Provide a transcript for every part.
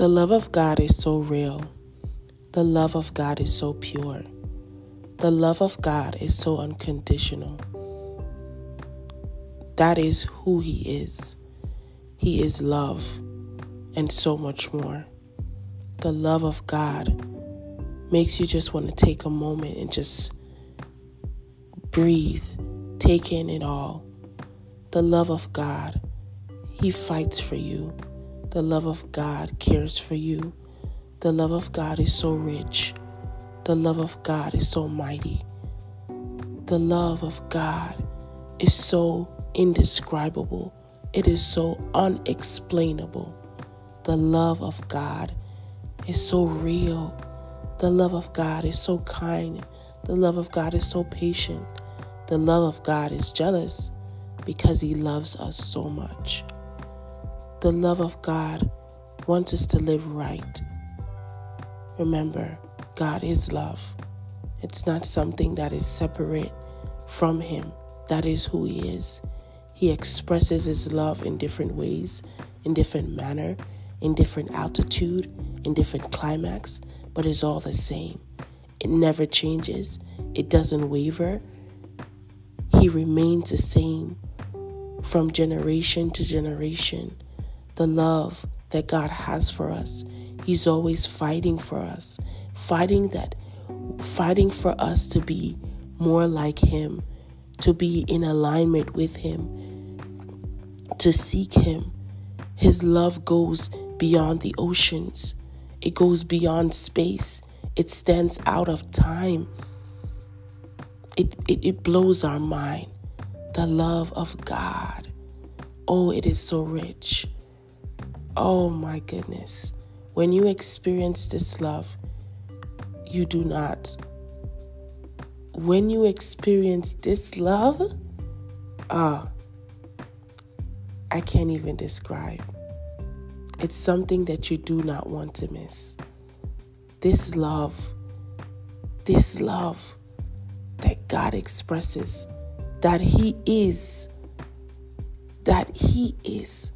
The love of God is so real. The love of God is so pure. The love of God is so unconditional. That is who He is. He is love and so much more. The love of God makes you just want to take a moment and just breathe, take in it all. The love of God, He fights for you. The love of God cares for you. The love of God is so rich. The love of God is so mighty. The love of God is so indescribable. It is so unexplainable. The love of God is so real. The love of God is so kind. The love of God is so patient. The love of God is jealous because He loves us so much. The love of God wants us to live right. Remember, God is love. It's not something that is separate from Him. That is who He is. He expresses His love in different ways, in different manner, in different altitude, in different climax, but it's all the same. It never changes. It doesn't waver. He remains the same from generation to generation. The love that God has for us, He's always fighting for us, fighting that, fighting for us to be more like Him, to be in alignment with Him, to seek Him. His love goes beyond the oceans, it goes beyond space, it stands out of time. It, it, it blows our mind. The love of God. Oh, it is so rich. Oh my goodness. When you experience this love, you do not. When you experience this love, ah, uh, I can't even describe. It's something that you do not want to miss. This love, this love that God expresses, that He is, that He is.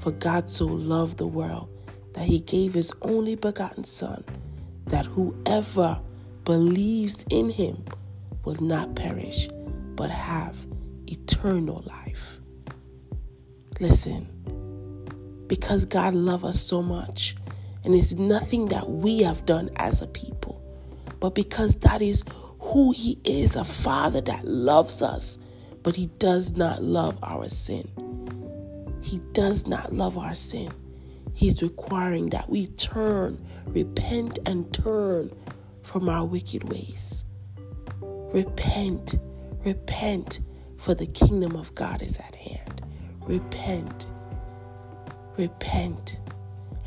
For God so loved the world that He gave His only begotten Son, that whoever believes in Him will not perish, but have eternal life. Listen because God loves us so much. And it's nothing that we have done as a people, but because that is who He is a Father that loves us, but He does not love our sin. He does not love our sin. He's requiring that we turn, repent, and turn from our wicked ways. Repent, repent, for the kingdom of God is at hand. Repent repent.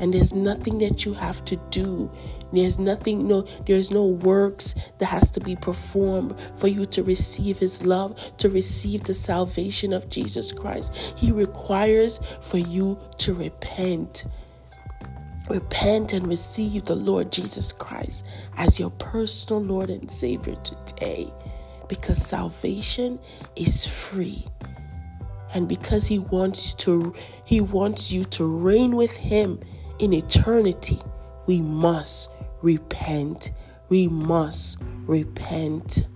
And there's nothing that you have to do. There's nothing, no, there's no works that has to be performed for you to receive his love, to receive the salvation of Jesus Christ. He requires for you to repent. Repent and receive the Lord Jesus Christ as your personal Lord and Savior today because salvation is free and because he wants to he wants you to reign with him in eternity we must repent. We must repent.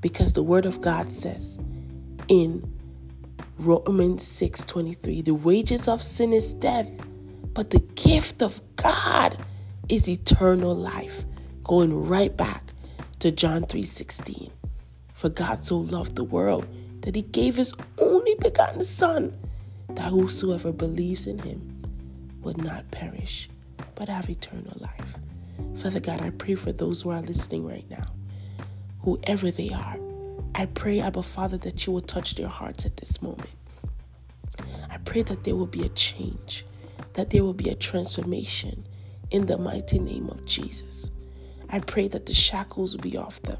Because the word of god says in romans 6:23 the wages of sin is death but the gift of god is eternal life. Going right back to john 3:16 for god so loved the world that he gave his only begotten Son, that whosoever believes in him would not perish, but have eternal life. Father God, I pray for those who are listening right now, whoever they are. I pray, Abba Father, that you will touch their hearts at this moment. I pray that there will be a change, that there will be a transformation in the mighty name of Jesus. I pray that the shackles will be off them.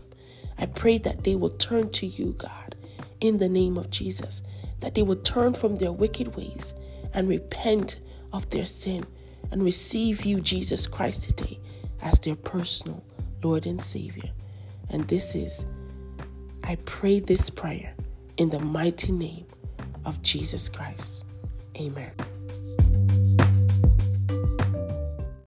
I pray that they will turn to you, God, in the name of Jesus, that they will turn from their wicked ways and repent of their sin and receive you, Jesus Christ, today as their personal Lord and Savior. And this is, I pray this prayer in the mighty name of Jesus Christ. Amen.